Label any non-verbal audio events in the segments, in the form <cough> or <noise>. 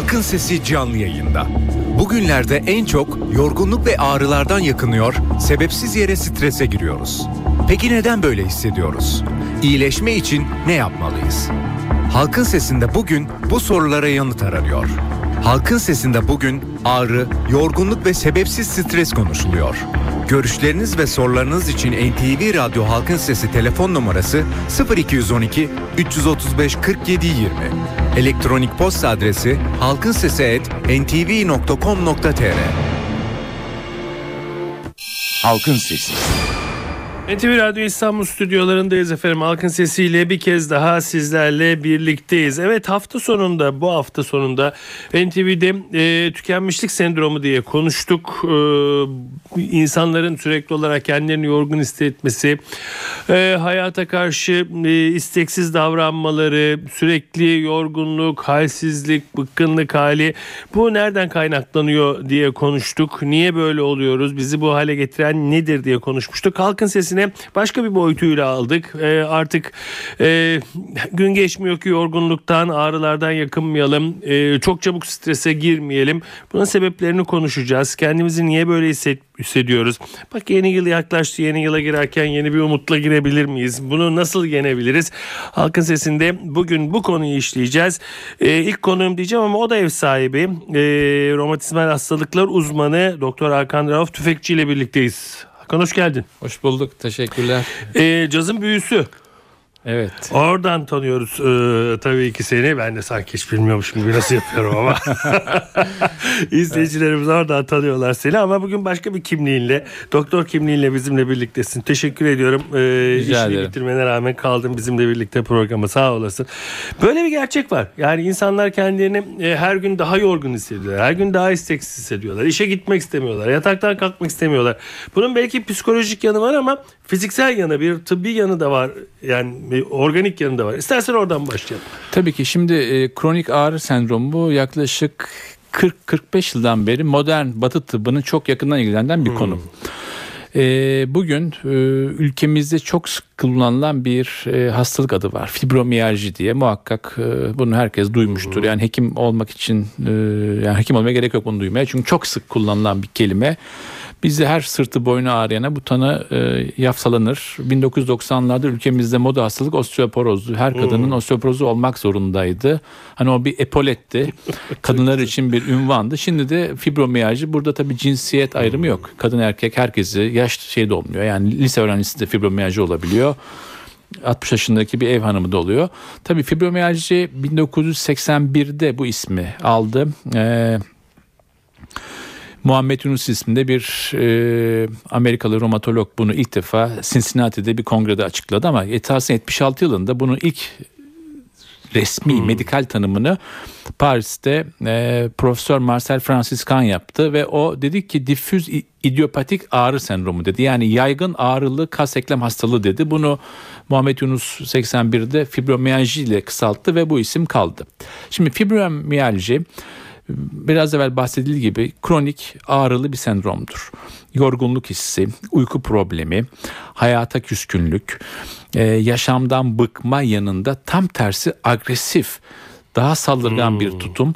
Halkın Sesi canlı yayında. Bugünlerde en çok yorgunluk ve ağrılardan yakınıyor, sebepsiz yere strese giriyoruz. Peki neden böyle hissediyoruz? İyileşme için ne yapmalıyız? Halkın Sesi'nde bugün bu sorulara yanıt aranıyor. Halkın Sesi'nde bugün ağrı, yorgunluk ve sebepsiz stres konuşuluyor. Görüşleriniz ve sorularınız için NTV Radyo Halkın Sesi telefon numarası 0212 335 47 20. Elektronik posta adresi halkinsesi@ntv.com.tr. Halkın Sesi. NTV Radyo İstanbul stüdyolarındayız efendim. Halkın sesiyle bir kez daha sizlerle birlikteyiz. Evet hafta sonunda bu hafta sonunda NTV'de e, tükenmişlik sendromu diye konuştuk. E, insanların sürekli olarak kendilerini yorgun hissetmesi, e, hayata karşı e, isteksiz davranmaları, sürekli yorgunluk, halsizlik, bıkkınlık hali bu nereden kaynaklanıyor diye konuştuk. Niye böyle oluyoruz? Bizi bu hale getiren nedir diye konuşmuştuk. Halkın sesine başka bir boyutuyla aldık. E, artık e, gün geçmiyor ki yorgunluktan, ağrılardan yakınmayalım. E, çok çabuk strese girmeyelim. Bunun sebeplerini konuşacağız. Kendimizi niye böyle hisset, hissediyoruz? Bak yeni yıl yaklaştı. Yeni yıla girerken yeni bir umutla girebilir miyiz? Bunu nasıl yenebiliriz? Halkın Sesi'nde bugün bu konuyu işleyeceğiz. E, ilk konuğum diyeceğim ama o da ev sahibi. E, romatizmal hastalıklar uzmanı Doktor Hakan Rauf Tüfekçi ile birlikteyiz. Hakan hoş geldin. Hoş bulduk. Teşekkürler. E, cazın büyüsü. Evet. Oradan tanıyoruz e, tabii ki seni. Ben de sanki hiç bilmiyormuşum gibi nasıl yapıyorum ama. <laughs> İzleyicilerimiz oradan tanıyorlar seni ama bugün başka bir kimliğinle, doktor kimliğinle bizimle birliktesin. Teşekkür ediyorum. E, Rica işini ederim. bitirmene rağmen kaldın bizimle birlikte programa. Sağ olasın. Böyle bir gerçek var. Yani insanlar kendilerini e, her gün daha yorgun hissediyorlar. Her gün daha isteksiz hissediyorlar. İşe gitmek istemiyorlar. Yataktan kalkmak istemiyorlar. Bunun belki psikolojik yanı var ama fiziksel yanı, bir tıbbi yanı da var. Yani bir organik yanı da var. İstersen oradan başlayalım. Tabii ki şimdi e, kronik ağrı sendromu yaklaşık 40-45 yıldan beri modern batı tıbbının çok yakından ilgilenen bir konu. E, bugün e, ülkemizde çok sık kullanılan bir e, hastalık adı var. Fibromiyalji diye muhakkak e, bunu herkes duymuştur. Yani hekim olmak için e, yani hekim olmaya gerek yok bunu duymaya. Çünkü çok sık kullanılan bir kelime. Bizde her sırtı boynu ağrıyana bu tanı e, yafsalanır. 1990'larda ülkemizde moda hastalık osteoporozdu. Her kadının osteoporozu olmak zorundaydı. Hani o bir epoletti. <laughs> Kadınlar için bir ünvandı. Şimdi de fibromiyalji. Burada tabii cinsiyet ayrımı yok. Kadın erkek herkesi yaş şeyde olmuyor. Yani lise öğrencisi de fibromiyalji olabiliyor. 60 yaşındaki bir ev hanımı da oluyor. Tabii fibromiyalji 1981'de bu ismi aldı. Ee, Muhammed Yunus isminde bir e, Amerikalı romatolog bunu ilk defa Cincinnati'de bir kongrede açıkladı ama etasın 76 yılında bunun ilk resmi medikal tanımını Paris'te e, Profesör Marcel Francis Kahn yaptı ve o dedi ki difüz idiopatik ağrı sendromu dedi. Yani yaygın ağrılı kas eklem hastalığı dedi. Bunu Muhammed Yunus 81'de fibromiyalji ile kısalttı ve bu isim kaldı. Şimdi fibromiyalji biraz evvel bahsedildiği gibi kronik ağrılı bir sendromdur. Yorgunluk hissi, uyku problemi, hayata küskünlük, e, yaşamdan bıkma yanında tam tersi agresif, daha saldırgan bir tutum,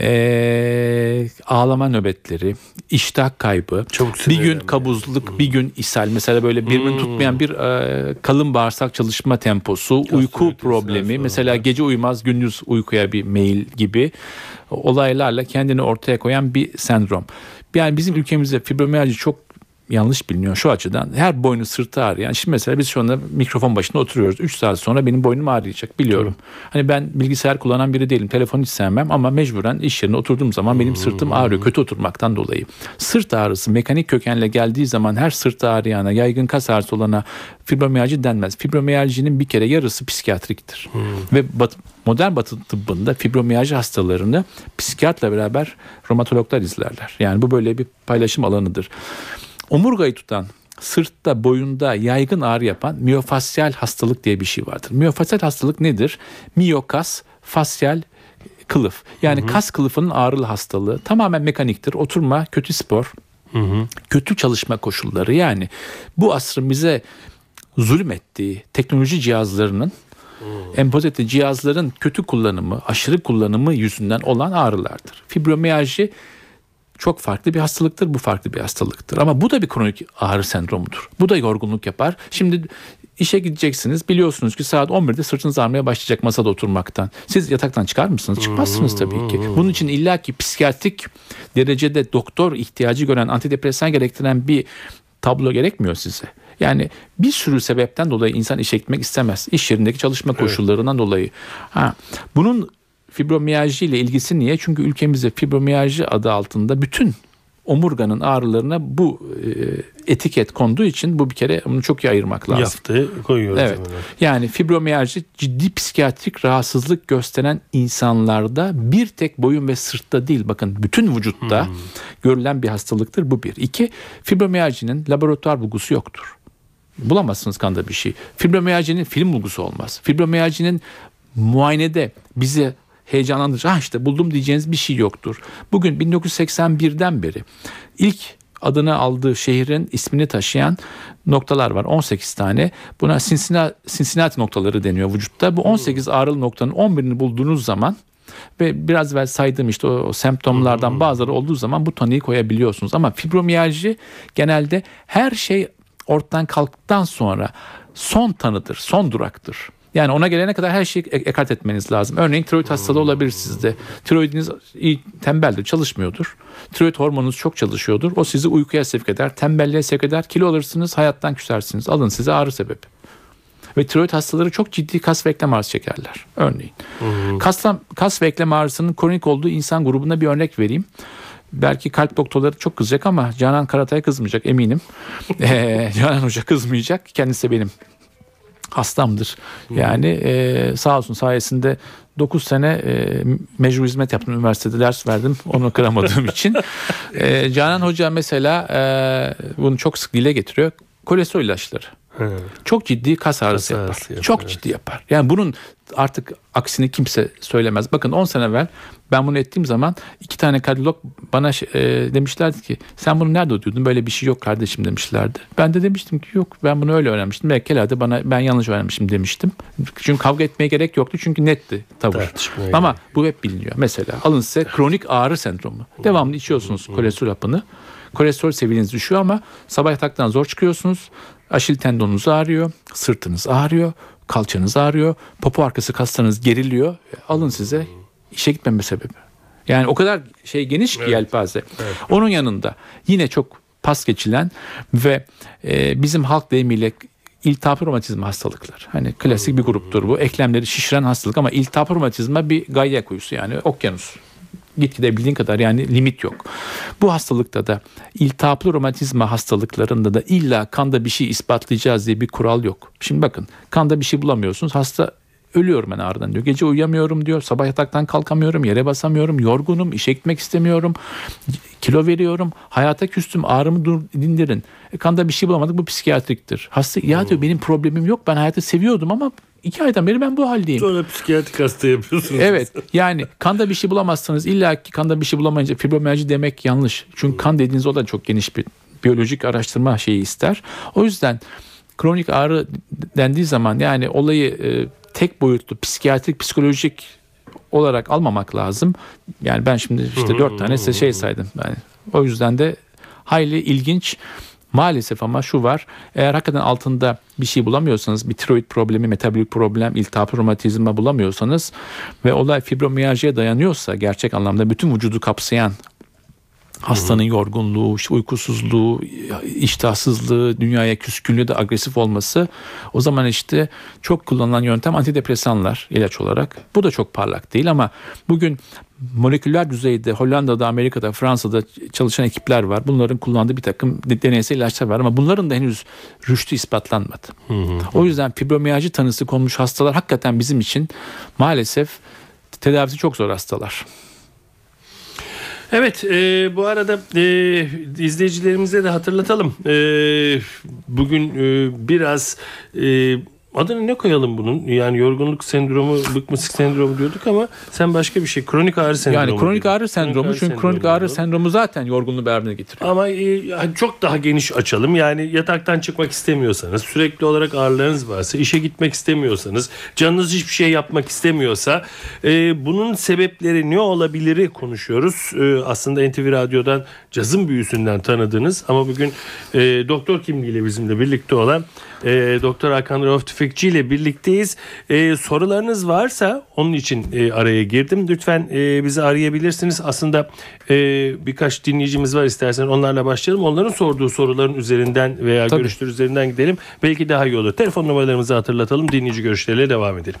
e, ağlama nöbetleri, iştah kaybı, Çabuk bir gün kabuzluk, bir gün ishal. Mesela böyle birbirini tutmayan bir e, kalın bağırsak çalışma temposu, uyku problemi. Mesela gece uyumaz, gündüz uykuya bir meyil gibi olaylarla kendini ortaya koyan bir sendrom. Yani bizim ülkemizde fibromiyalji çok yanlış biliniyor şu açıdan. Her boynu sırtı ağrıyan. Şimdi mesela biz şu anda mikrofon başında oturuyoruz. 3 saat sonra benim boynum ağrıyacak biliyorum. Hani ben bilgisayar kullanan biri değilim. Telefonu hiç sevmem ama mecburen iş yerine oturduğum zaman benim sırtım ağrıyor. Kötü oturmaktan dolayı. Sırt ağrısı mekanik kökenle geldiği zaman her sırt ağrıyana, yaygın kas ağrısı olana fibromiyalji denmez. Fibromiyalcinin bir kere yarısı psikiyatriktir. Ve bat- modern batı tıbbında fibromiyalji hastalarını psikiyatrla beraber romatologlar izlerler. Yani bu böyle bir paylaşım alanıdır. Omurgayı tutan sırtta boyunda yaygın ağrı yapan miyofasyal hastalık diye bir şey vardır. Miyofasyal hastalık nedir? Miyokas fasyal kılıf. Yani kas kılıfının ağrılı hastalığı tamamen mekaniktir. Oturma, kötü spor, kötü çalışma koşulları yani bu asrın bize zulmettiği teknoloji cihazlarının empoze ettiği cihazların kötü kullanımı, aşırı kullanımı yüzünden olan ağrılardır. Fibromiyalji çok farklı bir hastalıktır. Bu farklı bir hastalıktır. Ama bu da bir kronik ağrı sendromudur. Bu da yorgunluk yapar. Şimdi işe gideceksiniz. Biliyorsunuz ki saat 11'de sırtınız ağrımaya başlayacak masada oturmaktan. Siz yataktan çıkar mısınız? Çıkmazsınız tabii ki. Bunun için illaki psikiyatrik derecede doktor ihtiyacı gören antidepresan gerektiren bir tablo gerekmiyor size. Yani bir sürü sebepten dolayı insan işe gitmek istemez. İş yerindeki çalışma koşullarından dolayı. Ha, bunun fibromiyalji ile ilgisi niye? Çünkü ülkemizde fibromiyalji adı altında bütün omurganın ağrılarına bu e, etiket konduğu için bu bir kere bunu çok iyi ayırmak lazım. Yaftı koyuyoruz. Evet. Yani fibromiyalji ciddi psikiyatrik rahatsızlık gösteren insanlarda bir tek boyun ve sırtta değil bakın bütün vücutta Hmm. görülen bir hastalıktır bu bir. İki fibromiyajinin laboratuvar bulgusu yoktur. Bulamazsınız kanda bir şey. Fibromiyajinin film bulgusu olmaz. Fibromiyajinin muayenede bize heyecanlandırıcı ah işte buldum diyeceğiniz bir şey yoktur. Bugün 1981'den beri ilk adını aldığı şehrin ismini taşıyan noktalar var. 18 tane. Buna Cincinnati, Cincinnati noktaları deniyor vücutta. Bu 18 ağrılı noktanın 11'ini bulduğunuz zaman ve biraz evvel saydığım işte o, o semptomlardan bazıları olduğu zaman bu tanıyı koyabiliyorsunuz. Ama fibromiyalji genelde her şey ortadan kalktıktan sonra son tanıdır, son duraktır. Yani ona gelene kadar her şeyi ek- ekart etmeniz lazım. Örneğin tiroid hastalığı olabilir sizde. Tiroidiniz iyi, tembeldir, çalışmıyordur. Tiroid hormonunuz çok çalışıyordur. O sizi uykuya sevk eder, tembelliğe sevk eder. Kilo alırsınız, hayattan küsersiniz. Alın size ağrı sebebi. Ve tiroid hastaları çok ciddi kas ve eklem ağrısı çekerler. Örneğin. Kasla, kas ve eklem ağrısının kronik olduğu insan grubuna bir örnek vereyim. Belki kalp doktorları çok kızacak ama Canan Karatay kızmayacak eminim. <laughs> Ee, Canan Hoca kızmayacak. Kendisi benim hastamdır. Yani e, sağ olsun sayesinde 9 sene e, mecbur hizmet yaptım üniversitede ders verdim onu kıramadığım <laughs> için. E, Canan Hoca mesela e, bunu çok sık dile getiriyor. Kolesterol ilaçları. Evet. Çok ciddi kas ağrısı Kas yapar. ağrısı yapar, Çok evet. ciddi yapar. Yani bunun artık aksini kimse söylemez. Bakın 10 sene evvel ben bunu ettiğim zaman iki tane kardiyolog bana şey- e, demişlerdi ki sen bunu nerede ödüyordun? Böyle bir şey yok kardeşim demişlerdi. Ben de demiştim ki yok ben bunu öyle öğrenmiştim. Belki herhalde bana ben yanlış öğrenmişim demiştim. Çünkü kavga etmeye gerek yoktu çünkü netti tavır. Ama bu hep biliniyor. Mesela alın size kronik ağrı sendromu. Devamlı içiyorsunuz kolesterol hapını. Kolesterol seviyeniz düşüyor ama sabah yataktan zor çıkıyorsunuz. Aşil tendonunuz ağrıyor, sırtınız ağrıyor, kalçanız ağrıyor, popo arkası kaslarınız geriliyor. Alın size işe gitmeme sebebi. Yani o kadar şey geniş ki yelpaze. Onun yanında yine çok pas geçilen ve e, bizim halk deyimiyle iltihap romatizma hastalıkları. Hani klasik bir gruptur bu. Eklemleri şişiren hastalık ama iltihap romatizma bir gayya kuyusu yani okyanus. Git gidebildiğin kadar yani limit yok. Bu hastalıkta da iltihaplı romatizma hastalıklarında da illa kanda bir şey ispatlayacağız diye bir kural yok. Şimdi bakın kanda bir şey bulamıyorsunuz. Hasta ölüyorum ben ağrıdan diyor. Gece uyuyamıyorum diyor. Sabah yataktan kalkamıyorum. Yere basamıyorum. Yorgunum. işe gitmek istemiyorum. Kilo veriyorum. Hayata küstüm. Ağrımı dur, dindirin. E, kanda bir şey bulamadık. Bu psikiyatriktir. Hasta ya diyor benim problemim yok. Ben hayatı seviyordum ama iki aydan beri ben bu haldeyim. Sonra psikiyatrik hasta yapıyorsunuz. Evet yani kanda bir şey bulamazsanız illa ki kanda bir şey bulamayınca fibromiyalji demek yanlış. Çünkü kan dediğiniz o da çok geniş bir biyolojik araştırma şeyi ister. O yüzden kronik ağrı dendiği zaman yani olayı e, tek boyutlu psikiyatrik psikolojik olarak almamak lazım. Yani ben şimdi işte dört tane size şey saydım. Yani o yüzden de hayli ilginç. Maalesef ama şu var. Eğer hakikaten altında bir şey bulamıyorsanız, bir tiroid problemi, metabolik problem, iltihap romatizma bulamıyorsanız ve olay fibromiyaljiye dayanıyorsa gerçek anlamda bütün vücudu kapsayan hastanın yorgunluğu, işte uykusuzluğu, iştahsızlığı, dünyaya küskünlüğü de agresif olması o zaman işte çok kullanılan yöntem antidepresanlar ilaç olarak. Bu da çok parlak değil ama bugün moleküler düzeyde Hollanda'da, Amerika'da, Fransa'da çalışan ekipler var. Bunların kullandığı bir takım deneysel ilaçlar var ama bunların da henüz rüştü ispatlanmadı. O yüzden fibromiyalji tanısı konmuş hastalar hakikaten bizim için maalesef tedavisi çok zor hastalar. Evet e, bu arada e, izleyicilerimize de hatırlatalım. E, bugün e, biraz e, Adını ne koyalım bunun? Yani yorgunluk sendromu, bıkmışlık sendromu diyorduk ama sen başka bir şey. Kronik ağrı sendromu. Yani kronik ağrı sendromu çünkü kronik ağrı sendromu zaten yorgunluğu beraberinde getiriyor. Ama e, çok daha geniş açalım. Yani yataktan çıkmak istemiyorsanız, sürekli olarak ağrılarınız varsa, işe gitmek istemiyorsanız, canınız hiçbir şey yapmak istemiyorsa e, bunun sebepleri ne olabilir konuşuyoruz. E, aslında NTV Radyo'dan cazın büyüsünden tanıdığınız ama bugün e, doktor kimliğiyle bizimle birlikte olan e, Doktor Hakan Rauf Tüfekçi ile birlikteyiz. E, sorularınız varsa onun için e, araya girdim. Lütfen e, bizi arayabilirsiniz. Aslında e, birkaç dinleyicimiz var istersen onlarla başlayalım. Onların sorduğu soruların üzerinden veya Tabii. görüşler üzerinden gidelim. Belki daha iyi olur. Telefon numaralarımızı hatırlatalım. Dinleyici görüşleriyle devam edelim.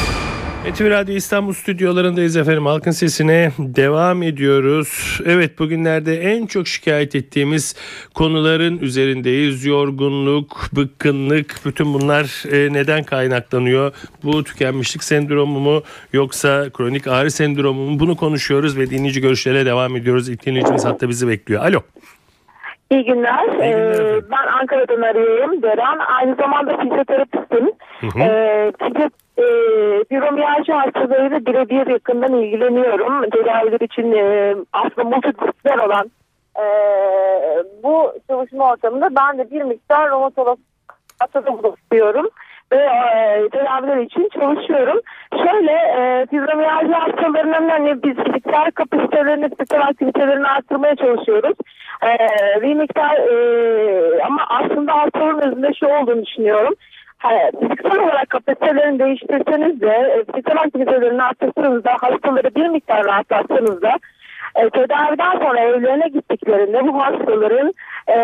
NTV Radyo İstanbul stüdyolarındayız efendim. Halkın sesine devam ediyoruz. Evet bugünlerde en çok şikayet ettiğimiz konuların üzerindeyiz. Yorgunluk, bıkkınlık bütün bunlar e, neden kaynaklanıyor? Bu tükenmişlik sendromu mu yoksa kronik ağrı sendromu mu? Bunu konuşuyoruz ve dinleyici görüşlere devam ediyoruz. İlk dinleyicimiz hatta bizi bekliyor. Alo. İyi günler. İyi günler Ee, ben Ankara'dan arıyorum. Deren. Aynı zamanda fizyoterapistim. Ee, fizyo, e, fibromiyalji hastalarıyla birebir yakından ilgileniyorum. Tedaviler için e, aslında multidisipliner olan e, bu çalışma ortamında ben de bir miktar romatolog hastada bulunuyorum ve e, tedaviler için çalışıyorum. Şöyle e, fibromiyalji hastalarının hani biz fiziksel kapasitelerini, fiziksel aktivitelerini arttırmaya çalışıyoruz. E, bir miktar e, ama aslında hastalığın özünde şu olduğunu düşünüyorum. Fiziksel olarak kapasitelerini değiştirseniz de e, fiziksel aktivitelerini arttırsanız hastaları bir miktar rahatlatsanız e, tedaviden sonra evlerine gittiklerinde bu hastaların e,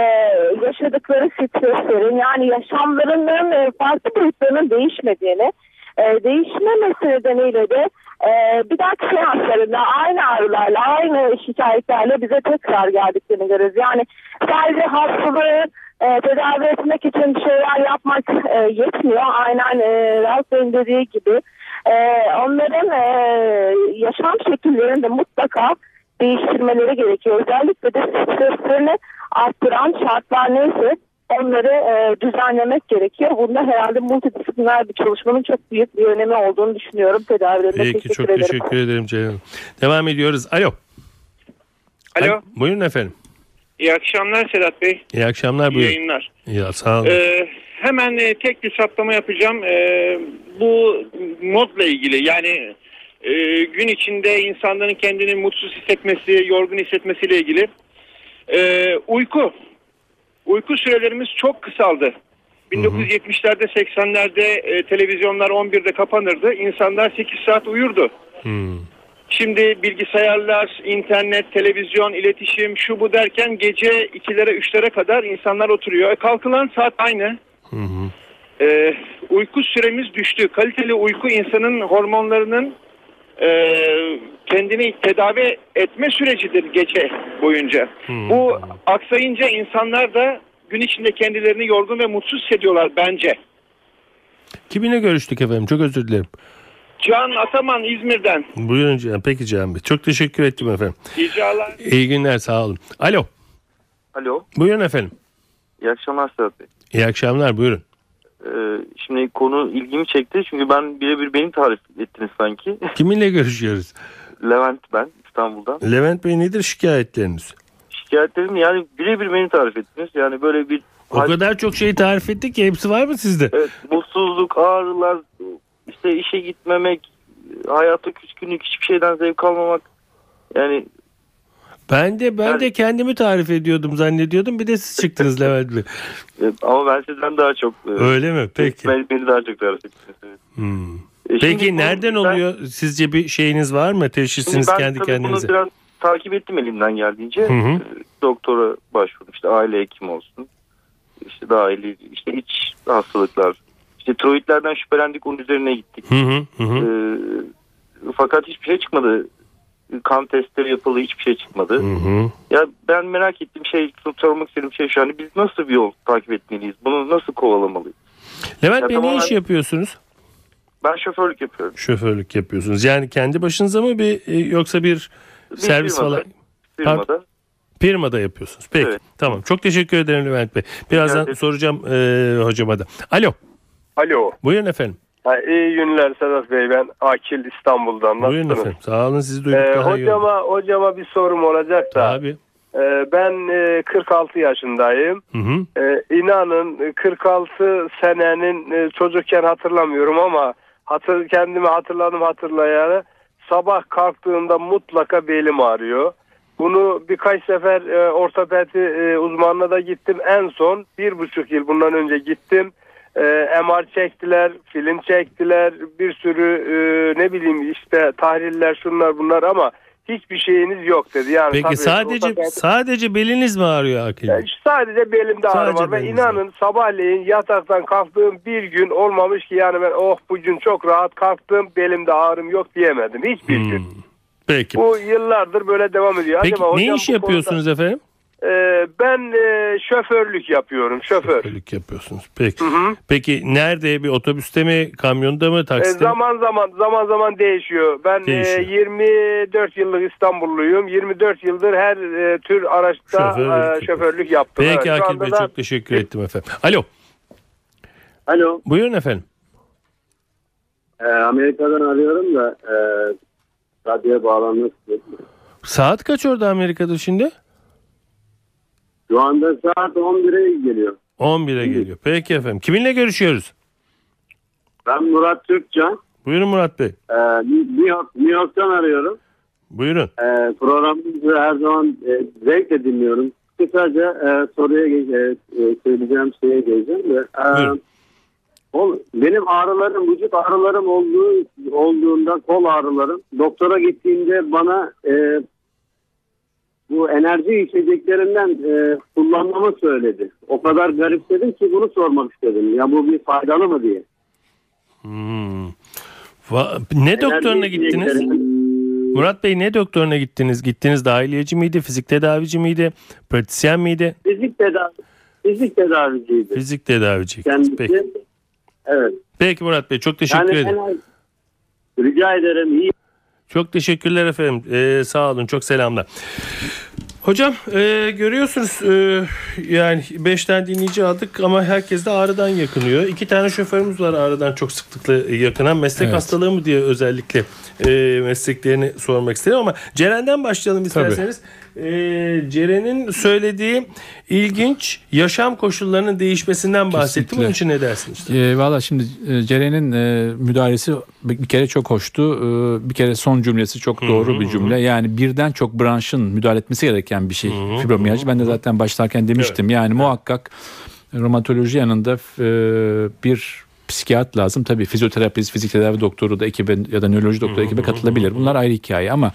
yaşadıkları streslerin yani yaşamlarının e, farklı boyutlarının değişmediğini e, değişmemesi nedeniyle de e, bir dahaki seanslarında aynı ağrılarla aynı şikayetlerle bize tekrar geldiklerini görüyoruz. Yani sadece hastalığı e, tedavi etmek için şeyler yapmak e, yetmiyor. Aynen e, Rahat Bey'in dediği gibi e, onların e, yaşam şekillerini de mutlaka değiştirmeleri gerekiyor. Özellikle de streslerini arttıran şartlar neyse onları e, düzenlemek gerekiyor. Bunda herhalde multidisipliner bir çalışmanın çok büyük bir önemi olduğunu düşünüyorum tedavilerinde. Peki teşekkür çok ederim. teşekkür ederim Ceylan. Hanım. Devam ediyoruz. Alo. Alo. Buyurun efendim. İyi akşamlar Sedat Bey. İyi akşamlar İyi buyurun. yayınlar. Ya sağ olun. Ee, hemen e, tek bir saptama yapacağım. Ee, bu modla ilgili yani e, gün içinde insanların kendini mutsuz hissetmesi, yorgun hissetmesiyle ilgili. Ee, uyku. Uyku sürelerimiz çok kısaldı. 1970'lerde 80'lerde e, televizyonlar 11'de kapanırdı. İnsanlar 8 saat uyurdu. Hmm. Şimdi bilgisayarlar, internet, televizyon, iletişim şu bu derken gece 2'lere 3'lere kadar insanlar oturuyor. E, kalkılan saat aynı. E, uyku süremiz düştü. Kaliteli uyku insanın hormonlarının e, kendini tedavi etme sürecidir gece boyunca. Bu aksayınca insanlar da gün içinde kendilerini yorgun ve mutsuz hissediyorlar bence. Kiminle görüştük efendim? Çok özür dilerim. Can Ataman İzmir'den. Buyurun Cihan. Peki Cihan Bey. Çok teşekkür ettim efendim. İcalar. İyi günler sağ olun. Alo. Alo, Buyurun efendim. iyi akşamlar Sedat Bey. İyi akşamlar buyurun. Ee, şimdi konu ilgimi çekti çünkü ben birebir beni tarif ettiniz sanki. <laughs> Kiminle görüşüyoruz? Levent ben İstanbul'dan. Levent Bey nedir şikayetleriniz? Şikayetlerim yani birebir beni tarif ettiniz. Yani böyle bir O kadar çok şey tarif ettik ki hepsi var mı sizde? evet, mutsuzluk, ağrılar, işte işe gitmemek, hayata küskünlük, hiçbir şeyden zevk almamak. Yani Ben de ben de kendimi tarif ediyordum zannediyordum. Bir de siz çıktınız <laughs> Levent Bey. e, ama ben sizden daha çok e, Öyle mi? Peki. beni, beni daha çok tarif ettiniz. Hmm. E, şimdi Peki bu- nereden ben- oluyor? Sizce bir şeyiniz var mı? Şimdi Teşhisiniz ben kendi kendinize. bunu biraz takip ettim elimden geldiğince. Hı hı. Ee, Doktora başvurdum. İşte aile hekimi olsun. İşte dahili işte iç hastalıklar. İşte tiroidlerden şüphelendik onun üzerine gittik. Hı hı hı. Ee, fakat hiçbir şey çıkmadı. kan testleri yapıldı hiçbir şey çıkmadı. Hı hı. Ya ben merak ettiğim şey sormak istediğim şey şu an biz nasıl bir yol takip etmeliyiz? Bunu nasıl kovalamalıyız? Levent Ya Bey ne tamamen- iş yapıyorsunuz? Ben şoförlük yapıyorum. Şoförlük yapıyorsunuz. Yani kendi başınıza mı bir e, yoksa bir Bir servis firmada, falan? Firmada. Firmada yapıyorsunuz. Peki Evet. tamam. Çok teşekkür ederim Levent Bey. Birazdan soracağım e, hocama da. Alo. Alo. Buyurun efendim. Ha, iyi günler Sedat Bey. Ben Akil İstanbul'dan. Buyurun Nasılsınız? efendim. Sağ olun sizi duyduk Ee, daha iyi hocama, hocama bir sorum olacak da. Abi. Ee, ben e, 46 yaşındayım. Hı hı. Ee, inanın e, 46 senenin e, çocukken hatırlamıyorum ama hatır, kendimi hatırladım hatırlayalı. Sabah kalktığımda mutlaka belim ağrıyor. Bunu birkaç sefer e, ortopedi e, uzmanına da gittim. En son bir buçuk yıl bundan önce gittim. E, MR çektiler, film çektiler, bir sürü e, ne bileyim işte tahliller şunlar bunlar ama hiçbir şeyiniz yok dedi. Yani Peki tabii sadece ortopedi- sadece beliniz mi ağrıyor Akil yani sadece belimde ağrı var ve inanın sabahleyin yataktan kalktığım bir gün olmamış ki yani ben oh bugün çok rahat kalktım belimde ağrım yok diyemedim hiçbir gün. Hmm. Peki. Bu yıllardır böyle devam ediyor. Peki Acaba ne iş yapıyorsunuz efendim? Ee, ben e, şoförlük yapıyorum şoför. Şoförlük yapıyorsunuz. Peki. Peki nerede bir otobüste mi, kamyonda mı, E, takside mi? zaman zaman zaman zaman değişiyor. Ben e, Değişiyor. 24 yıllık İstanbulluyum. 24 yıldır her e, tür araçta Şoförlük e, şoförlük yaptım. Evet, Peki şu Akil Bey da- çok teşekkür ettim efendim. Alo. Alo, Buyurun efendim. e, Amerika'dan arıyorum da e, radyoya bağlanmak istedim. Saat kaç orada Amerika'da şimdi? Şu anda saat 11'e geliyor. 11'e geliyor. Peki efendim. Kiminle görüşüyoruz? Ben Murat Türkcan. Buyurun Murat Bey. E, New, York, New York'tan arıyorum. Buyurun. E, programınızı her zaman e, zevkle dinliyorum. Kısaca e, soruya e, e, söyleyeceğim şeye geleceğim de. E, Buyurun. benim ağrılarım, vücut ağrılarım olduğu olduğunda kol ağrılarım. Doktora gittiğimde bana e, bu enerji içeceklerinden e, kullanmamı söyledi. O kadar garipsedim ki bunu sormak istedim. Ya bu bir faydalı mı diye. Hmm. Va- ne doktoruna gittiniz? Murat Bey ne doktoruna gittiniz? Gittiniz dahiliyeci miydi, fizik tedavici miydi, pratisyen miydi? Fizik tedavi fizik tedaviciydi. Fizik tedavici. Kendisi. Peki. Evet. Peki Murat Bey çok teşekkür Yani ederim. enerji- rica ederim. İyi Çok teşekkürler efendim. Ee, sağ olun. Çok selamlar. Hocam e, görüyorsunuz e, yani 5 tane dinleyici aldık ama herkes de ağrıdan yakınıyor. İki tane şoförümüz var ağrıdan çok sıklıkla yakınan. Meslek Evet. hastalığı mı diye özellikle e, mesleklerini sormak istedim ama Ceren'den başlayalım isterseniz. E, Ceren'in söylediği ilginç yaşam koşullarının değişmesinden bahsetti. Bunun için ne dersiniz? E, Valla şimdi e, Ceren'in e, müdahalesi bir kere çok hoştu. E, bir kere son cümlesi çok doğru bir cümle. Yani birden çok branşın müdahale etmesi gereken bir şey fibromiyalji. Ben de zaten başlarken demiştim. Yani muhakkak romatoloji yanında e, bir psikiyat lazım. Tabii fizyoterapist, fizik tedavi doktoru da ekibe ya da nöroloji doktoru ekibe katılabilir. Bunlar ayrı hikaye ama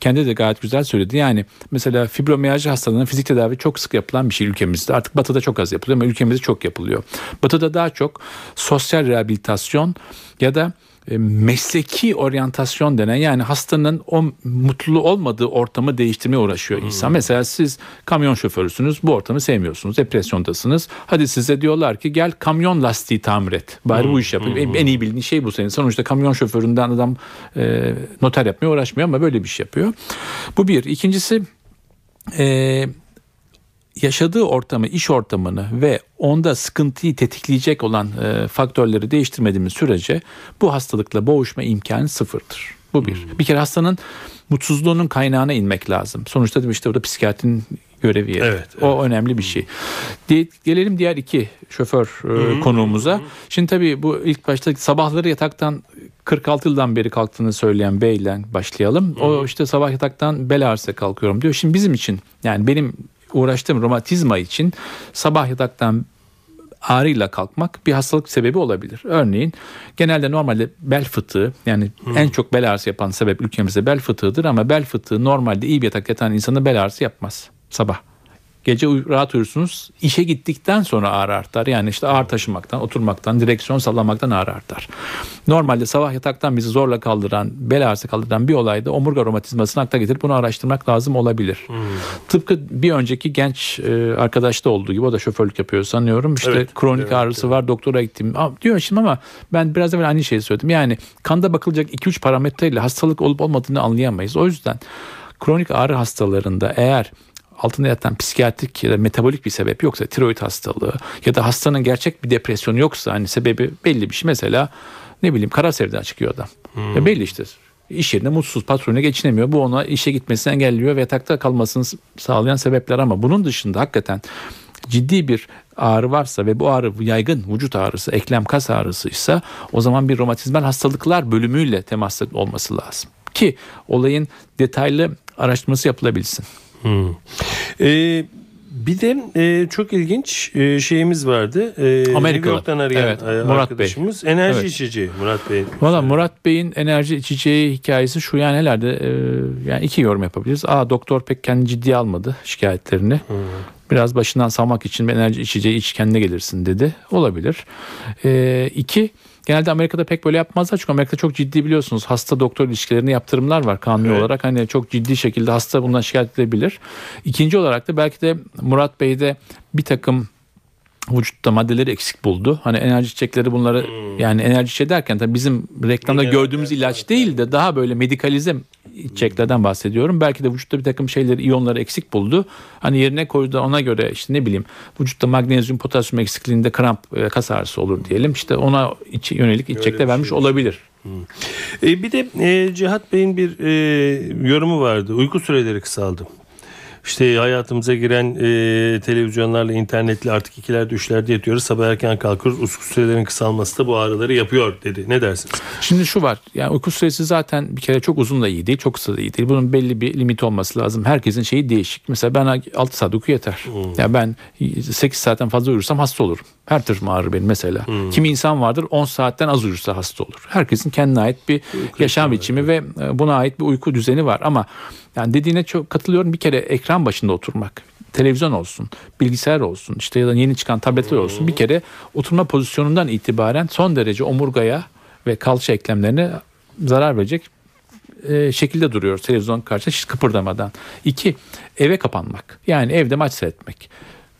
kendi de gayet güzel söyledi. Yani mesela fibromiyalji hastalığının fizik tedavi çok sık yapılan bir şey ülkemizde. Artık batıda çok az yapılıyor ama ülkemizde çok yapılıyor. Batıda daha çok sosyal rehabilitasyon ya da mesleki oryantasyon denen yani hastanın o mutlu olmadığı ortamı değiştirmeye uğraşıyor insan. Mesela siz kamyon şoförüsünüz bu ortamı sevmiyorsunuz depresyondasınız. Hadi size diyorlar ki gel kamyon lastiği tamir et. Bari bu iş yapayım. En, en iyi bildiğin şey bu senin. Sonuçta kamyon şoföründen adam e, noter yapmaya uğraşmıyor ama böyle bir şey yapıyor. Bu bir. İkincisi e, yaşadığı ortamı, iş ortamını ve onda sıkıntıyı tetikleyecek olan e, faktörleri değiştirmediğimiz sürece bu hastalıkla boğuşma imkanı sıfırdır. Bu bir. Bir kere hastanın mutsuzluğunun kaynağına inmek lazım. Sonuçta değil mi işte burada psikiyatrinin görevi yeri. Evet, O önemli bir şey. Di- gelelim diğer iki şoför e, konuğumuza. Şimdi tabii bu ilk başta sabahları yataktan 46 yıldan beri kalktığını söyleyen beyle başlayalım. O işte sabah yataktan bel ağrısı kalkıyorum diyor. Şimdi bizim için yani benim uğraştığım romatizma için sabah yataktan ağrıyla kalkmak bir hastalık sebebi olabilir. Örneğin genelde normalde bel fıtığı yani en çok bel ağrısı yapan sebep ülkemizde bel fıtığıdır ama bel fıtığı normalde iyi bir yatak yatan insana bel ağrısı yapmaz sabah. Gece rahat uyursunuz. İşe gittikten sonra ağrı artar. Yani işte ağır taşımaktan, oturmaktan, direksiyon sallamaktan ağrı artar. Normalde sabah yataktan bizi zorla kaldıran, bel ağrısı kaldıran bir olayda omurga romatizmasını akla getirip bunu araştırmak lazım olabilir. Tıpkı bir önceki genç e, arkadaşta olduğu gibi o da şoförlük yapıyor sanıyorum. İşte Evet, kronik evet, ağrısı var doktora gittim. Diyor şimdi ama ben biraz evvel aynı şeyi söyledim. Yani kanda bakılacak 2-3 parametreyle hastalık olup olmadığını anlayamayız. O yüzden kronik ağrı hastalarında eğer altında yatan psikiyatrik ya da metabolik bir sebep yoksa tiroid hastalığı ya da hastanın gerçek bir depresyonu yoksa hani sebebi belli bir şey mesela ne bileyim kara sevda çıkıyor adam. Ya belli işte iş yerinde mutsuz patrona geçinemiyor. Bu ona işe gitmesini engelliyor ve yatakta kalmasını sağlayan sebepler ama bunun dışında hakikaten ciddi bir ağrı varsa ve bu ağrı yaygın vücut ağrısı, eklem kas ağrısıysa o zaman bir romatizmal hastalıklar bölümüyle temas olması lazım. Ki olayın detaylı araştırması yapılabilsin. Ee, bir de e, çok ilginç e, şeyimiz vardı. E, Amerikalı. New arayan Evet, e, Murat Bey. arkadaşımız. Enerji Evet. içeceği Murat Bey. Valla Murat Bey'in enerji içeceği hikayesi şu yani herhalde e, yani iki yorum yapabiliriz. A doktor pek kendi ciddiye almadı şikayetlerini. Biraz başından salmak için bir enerji içeceği iç kendine gelirsin dedi. Olabilir. E, iki genelde Amerika'da pek böyle yapmazlar çünkü Amerika'da çok ciddi biliyorsunuz hasta doktor ilişkilerinde yaptırımlar var kanuni Evet. olarak. Hani çok ciddi şekilde hasta bundan şikayet edebilir. İkinci olarak da belki de Murat Bey'de bir takım vücutta maddeleri eksik buldu. Hani enerji içecekleri bunları yani enerji içeceği derken tabii bizim reklamda Mineral gördüğümüz ilaç değil de daha böyle medikalize içeceklerden bahsediyorum. Belki de vücutta bir takım şeyleri, iyonları eksik buldu. Hani yerine koydu ona göre işte ne bileyim vücutta magnezyum, potasyum eksikliğinde kramp, e, kas ağrısı olur diyelim. İşte ona iç, yönelik içecekler bir vermiş şey. olabilir. E, bir de e, Cihat Bey'in bir e, yorumu vardı. Uyku süreleri kısaldı. İşte hayatımıza giren e, televizyonlarla, internetle artık ikilerde, üçlerde yatıyoruz. Sabah erken kalkıyoruz. Uyku sürelerinin kısalması da bu ağrıları yapıyor dedi. Ne dersiniz? Şimdi şu var. Yani uyku süresi zaten bir kere çok uzun da iyi değil, çok kısa da iyi değil. Bunun belli bir limit olması lazım. Herkesin şeyi değişik. Mesela ben 6 saat uyku yeter. Ya ben 8 saatten fazla uyursam hasta olurum. Her tırım ağrır benim mesela. Kimi insan vardır 10 saatten az uyursa hasta olur. Herkesin kendine ait bir yaşam biçimi ve e, buna ait bir uyku düzeni var ama yani dediğine çok katılıyorum. Bir kere ekran başında oturmak televizyon olsun, bilgisayar olsun, işte ya da yeni çıkan tabletler olsun. Bir kere oturma pozisyonundan itibaren son derece omurgaya ve kalça eklemlerine zarar verecek e, şekilde duruyor televizyon karşısında hiç kıpırdamadan. İki, eve kapanmak. Yani evde maç seyretmek.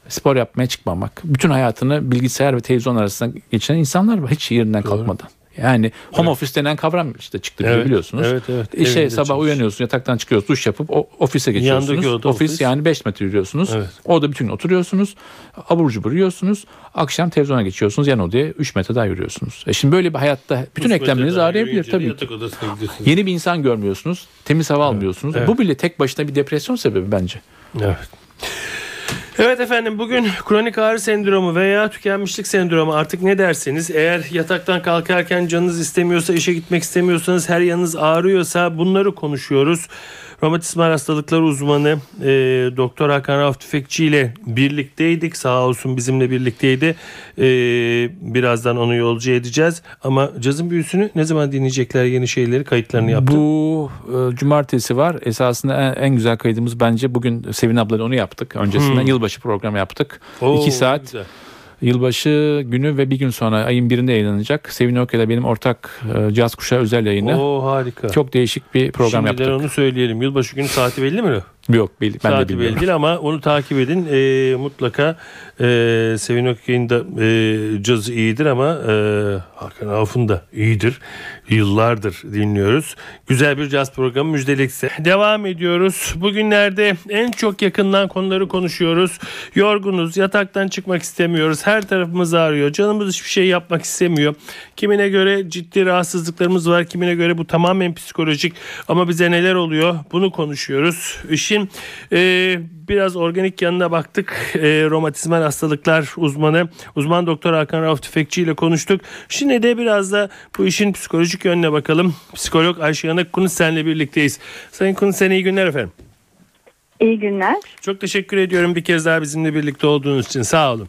Spor yapmaya çıkmamak. Bütün hayatını bilgisayar ve televizyon arasında geçiren insanlar var hiç yerinden kalkmadan. Yani home office denen kavram işte çıktı Evet, biliyorsunuz. evet, evet. İşe Evinde sabah çalış. uyanıyorsun, yataktan çıkıyorsun, duş yapıp o, ofise geçiyorsunuz. Yandaki ofis, ofis. yani 5 metre yürüyorsunuz. Evet. Orada bütün gün oturuyorsunuz. Abur cubur yiyorsunuz. Akşam televizyona geçiyorsunuz. Yan odaya 3 metre daha yürüyorsunuz. E şimdi böyle bir hayatta bütün eklemleriniz ağrıyabilir tabii ki. Yeni bir insan görmüyorsunuz. Temiz hava almıyorsunuz. evet. Bu bile tek başına bir depresyon sebebi bence. Evet. Evet efendim bugün kronik ağrı sendromu veya tükenmişlik sendromu artık ne derseniz eğer yataktan kalkarken canınız istemiyorsa işe gitmek istemiyorsanız her yanınız ağrıyorsa bunları konuşuyoruz. Romatizmal hastalıklar uzmanı e, Doktor Hakan Rauf Tüfekçi ile birlikteydik. Sağ olsun bizimle birlikteydi. E, birazdan onu yolcu edeceğiz. Ama cazın büyüsünü ne zaman dinleyecekler yeni şeyleri kayıtlarını yaptı. Bu e, cumartesi var. Esasında en, en güzel kaydımız bence bugün Sevin ablayla onu yaptık. Öncesinden yılbaşı programı yaptık. Oo, 2 saat güzel. Yılbaşı günü ve bir gün sonra ayın birinde yayınlanacak. Sevin Okey'le benim ortak e, Caz Kuşağı özel yayını. Oo harika. Çok değişik bir program Şimdiden yaptık. onu söyleyelim. Yılbaşı günü saati belli mi? Yok bil- ben de saati bilmiyorum. belli değil ama onu takip edin. Ee, mutlaka e, Sevin Ökke'nin de e, cazı iyidir ama e, Hakan Avf'ın da iyidir. Yıllardır dinliyoruz. Güzel bir caz programı müjdelikse. Devam ediyoruz. Bugünlerde en çok yakından konuları konuşuyoruz. Yorgunuz, yataktan çıkmak istemiyoruz. Her tarafımız ağrıyor. Canımız hiçbir şey yapmak istemiyor. Kimine göre ciddi rahatsızlıklarımız var. Kimine göre bu tamamen psikolojik. Ama bize neler oluyor? Bunu konuşuyoruz. İşin e, biraz organik yanına baktık. E, romatizmal hastalıklar uzmanı, uzman doktor Hakan Rauf Tüfekçi ile konuştuk. Şimdi de biraz da bu işin psikolojik yönüne bakalım. Psikolog Ayşe Yanık Kunus senle birlikteyiz. Sayın Kunus sen iyi günler efendim. İyi günler. Çok teşekkür ediyorum bir kez daha bizimle birlikte olduğunuz için. Sağ olun.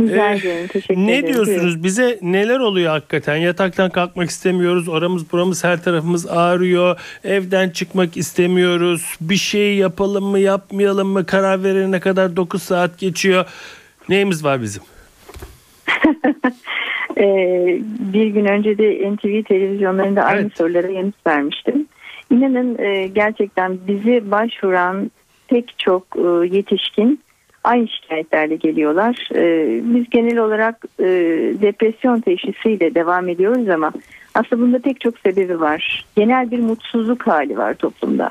Rica Ee, ederim. Teşekkür Ne ederim. diyorsunuz? Bize neler oluyor hakikaten? Yataktan kalkmak istemiyoruz. Oramız buramız her tarafımız ağrıyor. Evden çıkmak istemiyoruz. Bir şey yapalım mı yapmayalım mı? Karar verene kadar 9 saat geçiyor. Neyimiz var bizim? <laughs> Ee, bir gün önce de NTV televizyonlarında aynı Evet. sorulara yanıt vermiştim. İnanın e, gerçekten bizi başvuran pek çok e, yetişkin aynı şikayetlerle geliyorlar. E, biz genel olarak e, depresyon teşhisiyle devam ediyoruz ama aslında bunda pek çok sebebi var. Genel bir mutsuzluk hali var toplumda.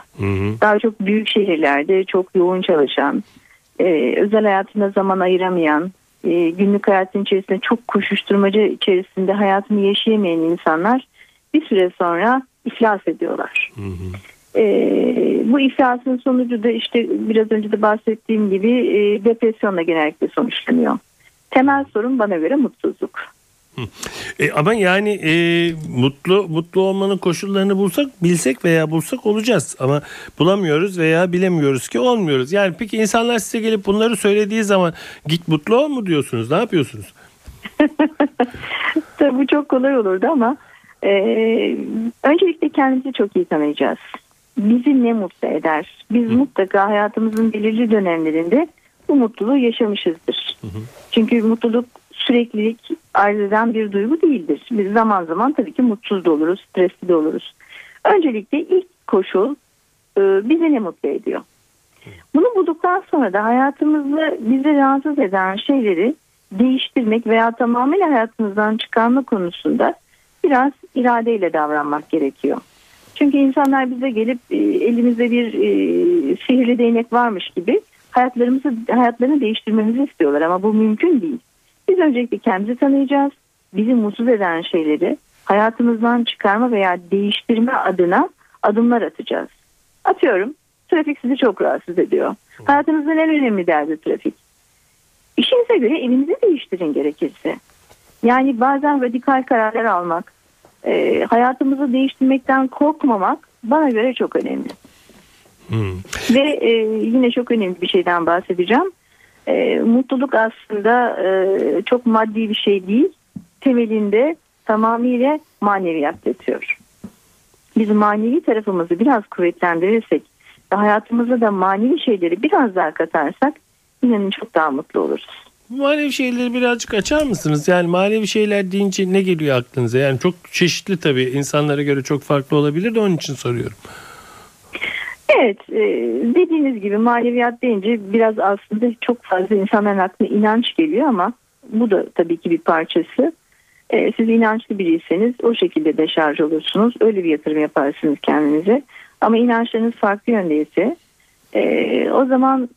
Daha çok büyük şehirlerde çok yoğun çalışan, e, özel hayatına zaman ayıramayan, e, günlük hayatın içerisinde çok koşuşturmacı içerisinde hayatını yaşayamayan insanlar bir süre sonra iflas ediyorlar. E, bu iflasın sonucu da işte biraz önce de bahsettiğim gibi e, depresyonla genellikle sonuçlanıyor. Temel sorun bana göre mutsuzluk. E, ama yani e, mutlu mutlu olmanın koşullarını bulsak bilsek veya bulsak olacağız ama bulamıyoruz veya bilemiyoruz ki olmuyoruz. Yani peki insanlar size gelip bunları söylediği zaman git mutlu ol mu diyorsunuz? Ne yapıyorsunuz? <laughs> Tabii bu çok kolay olurdu ama e, öncelikle kendimizi çok iyi tanıyacağız. Bizi ne mutlu eder? Biz mutlaka hayatımızın belirli dönemlerinde bu mutluluğu yaşamışızdır. Çünkü mutluluk süreklilik arz eden bir duygu değildir. Biz zaman zaman tabii ki mutsuz da oluruz, stresli de oluruz. Öncelikle ilk koşul e, bizi ne mutlu ediyor? Bunu bulduktan sonra da hayatımızda bizi rahatsız eden şeyleri değiştirmek veya tamamen hayatımızdan çıkarma konusunda biraz iradeyle davranmak gerekiyor. Çünkü insanlar bize gelip e, elimizde bir e, sihirli değnek varmış gibi hayatlarımızı hayatlarını değiştirmemizi istiyorlar ama bu mümkün değil. Biz öncelikle kendimizi tanıyacağız. Bizi mutsuz eden şeyleri hayatımızdan çıkarma veya değiştirme adına adımlar atacağız. Atıyorum trafik sizi çok rahatsız ediyor. Hayatınızın en önemli derdi trafik. İşinize göre evinizi değiştirin gerekirse. Yani bazen radikal kararlar almak, e, hayatımızı değiştirmekten korkmamak bana göre çok önemli. Ve e, yine çok önemli bir şeyden bahsedeceğim. E, mutluluk aslında e, çok maddi bir şey değil. Temelinde tamamıyla maneviyat yatıyor. Biz manevi tarafımızı biraz kuvvetlendirirsek ve hayatımıza da manevi şeyleri biraz daha katarsak inanın çok daha mutlu oluruz. Manevi şeyleri birazcık açar mısınız? Yani manevi şeyler deyince ne geliyor aklınıza? Yani çok çeşitli tabii insanlara göre çok farklı olabilir de onun için soruyorum. Evet e, dediğiniz gibi maneviyat deyince biraz aslında çok fazla insanların aklına inanç geliyor ama bu da tabii ki bir parçası. E, siz inançlı biriyseniz o şekilde de şarj olursunuz. Öyle bir yatırım yaparsınız kendinize. Ama inançlarınız farklı yöndeyse e, o zaman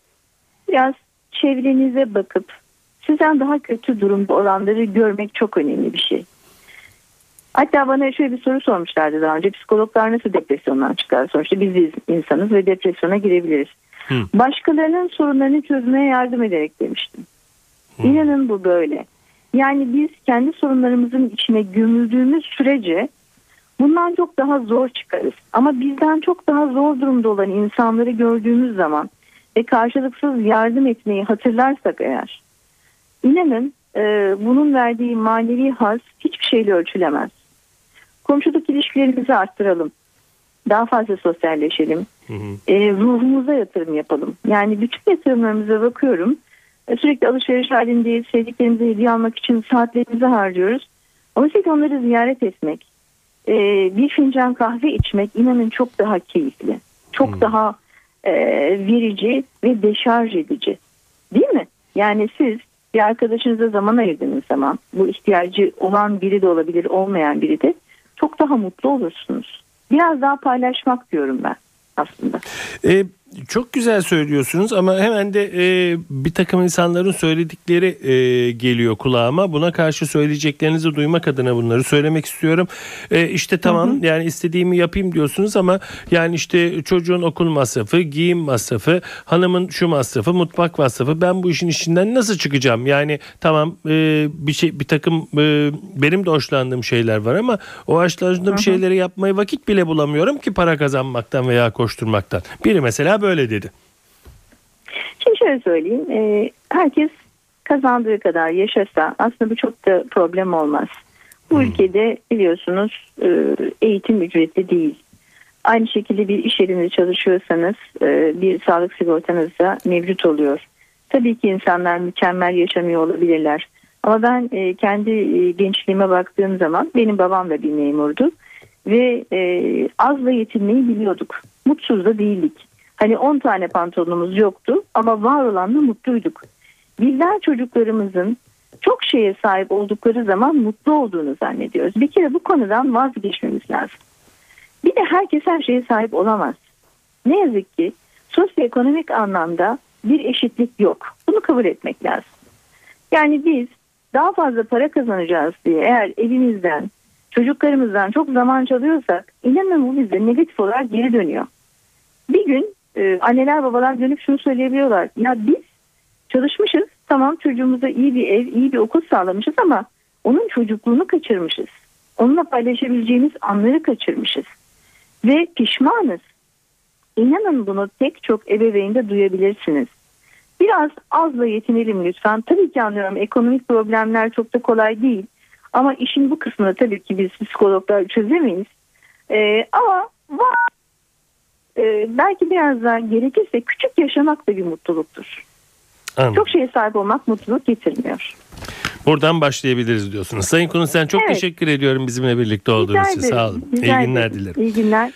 biraz çevrenize bakıp sizden daha kötü durumda olanları görmek çok önemli bir şey. Hatta bana şöyle bir soru sormuşlardı daha önce. Psikologlar nasıl depresyondan çıkar? Sonuçta biz insanız ve depresyona girebiliriz. Hı. Başkalarının sorunlarını çözmeye yardım ederek demiştim. İnanın bu böyle. Yani biz kendi sorunlarımızın içine gömüldüğümüz sürece bundan çok daha zor çıkarız. Ama bizden çok daha zor durumda olan insanları gördüğümüz zaman ve karşılıksız yardım etmeyi hatırlarsak eğer inanın e, bunun verdiği manevi haz hiçbir şeyle ölçülemez. Komşuluk ilişkilerimizi arttıralım. Daha fazla sosyalleşelim. E, ruhumuza yatırım yapalım. Yani bütün yatırımlarımıza bakıyorum. E, sürekli alışveriş halindeyiz. Sevdiklerimize hediye almak için saatlerimizi harcıyoruz. Oysa ki onları ziyaret etmek, e, bir fincan kahve içmek inanın çok daha keyifli. Çok daha e, verici ve deşarj edici. Değil mi? Yani siz bir arkadaşınıza zaman ayırdığınız zaman bu ihtiyacı olan biri de olabilir, olmayan biri de çok daha mutlu olursunuz. Biraz daha paylaşmak diyorum ben aslında. E, çok güzel söylüyorsunuz ama hemen de e, bir takım insanların söyledikleri e, geliyor kulağıma. Buna karşı söyleyeceklerinizi duymak adına bunları söylemek istiyorum. E, işte tamam yani istediğimi yapayım diyorsunuz ama yani işte çocuğun okul masrafı, giyim masrafı, hanımın şu masrafı, mutfak masrafı. Ben bu işin içinden nasıl çıkacağım? Yani tamam e, bir şey bir takım e, benim de hoşlandığım şeyler var ama o hoşlandığım şeyleri yapmaya vakit bile bulamıyorum ki para kazanmaktan veya koşturmaktan. Biri mesela böyle dedi. Şimdi şöyle söyleyeyim. e, herkes kazandığı kadar yaşasa aslında bu çok da problem olmaz. Bu ülkede biliyorsunuz e, eğitim ücretli değil. Aynı şekilde bir iş yerinde çalışıyorsanız e, bir sağlık sigortanız da mevcut oluyor. Tabii ki insanlar mükemmel yaşamıyor olabilirler. Ama ben e, kendi e, gençliğime baktığım zaman benim babam da bir memurdu ve e, azla yetinmeyi biliyorduk. Mutsuz da değildik. Hani 10 tane pantolonumuz yoktu ama var olanla mutluyduk. Bizler çocuklarımızın çok şeye sahip oldukları zaman mutlu olduğunu zannediyoruz. Bir kere bu konudan vazgeçmemiz lazım. Bir de herkes her şeye sahip olamaz. Ne yazık ki sosyoekonomik anlamda bir eşitlik yok. Bunu kabul etmek lazım. Yani biz daha fazla para kazanacağız diye eğer evimizden, çocuklarımızdan çok zaman çalıyorsak inanın bu bize negatif olarak geri dönüyor. Bir gün e, anneler babalar dönüp şunu söyleyebiliyorlar. Ya biz çalışmışız tamam çocuğumuza iyi bir ev, iyi bir okul sağlamışız ama onun çocukluğunu kaçırmışız. Onunla paylaşabileceğimiz anları kaçırmışız. Ve pişmanız. İnanın bunu tek çok ebeveynde duyabilirsiniz. Biraz azla yetinelim lütfen. Tabii ki anlıyorum ekonomik problemler çok da kolay değil. Ama işin bu kısmını tabii ki biz psikologlar çözemeyiz. Ee, ama var. Ee, belki biraz daha gerekirse küçük yaşamak da bir mutluluktur. Anladım. Çok şeye sahip olmak mutluluk getirmiyor. Buradan başlayabiliriz diyorsunuz. Sayın Konu sen çok Evet. teşekkür ediyorum bizimle birlikte olduğunuz için. Sağ olun. rica İyi günler dilerim. İyi günler.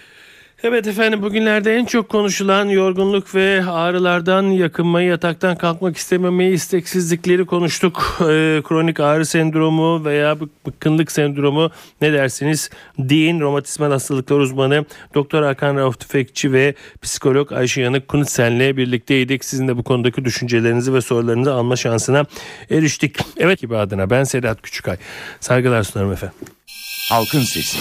Evet efendim bugünlerde en çok konuşulan yorgunluk ve ağrılardan yakınmayı, yataktan kalkmak istememeyi, isteksizlikleri konuştuk. Ee, kronik ağrı sendromu veya bık- bıkkınlık sendromu ne dersiniz? Dean romatizmal hastalıklar uzmanı Doktor Hakan Rauf Tüfekçi ve psikolog Ayşe Yanık Kunutsen'le birlikteydik. Sizin de bu konudaki düşüncelerinizi ve sorularınızı alma şansına eriştik. Evet gibi adına ben Sedat Küçükay. Saygılar sunarım efendim. Halkın Sesi.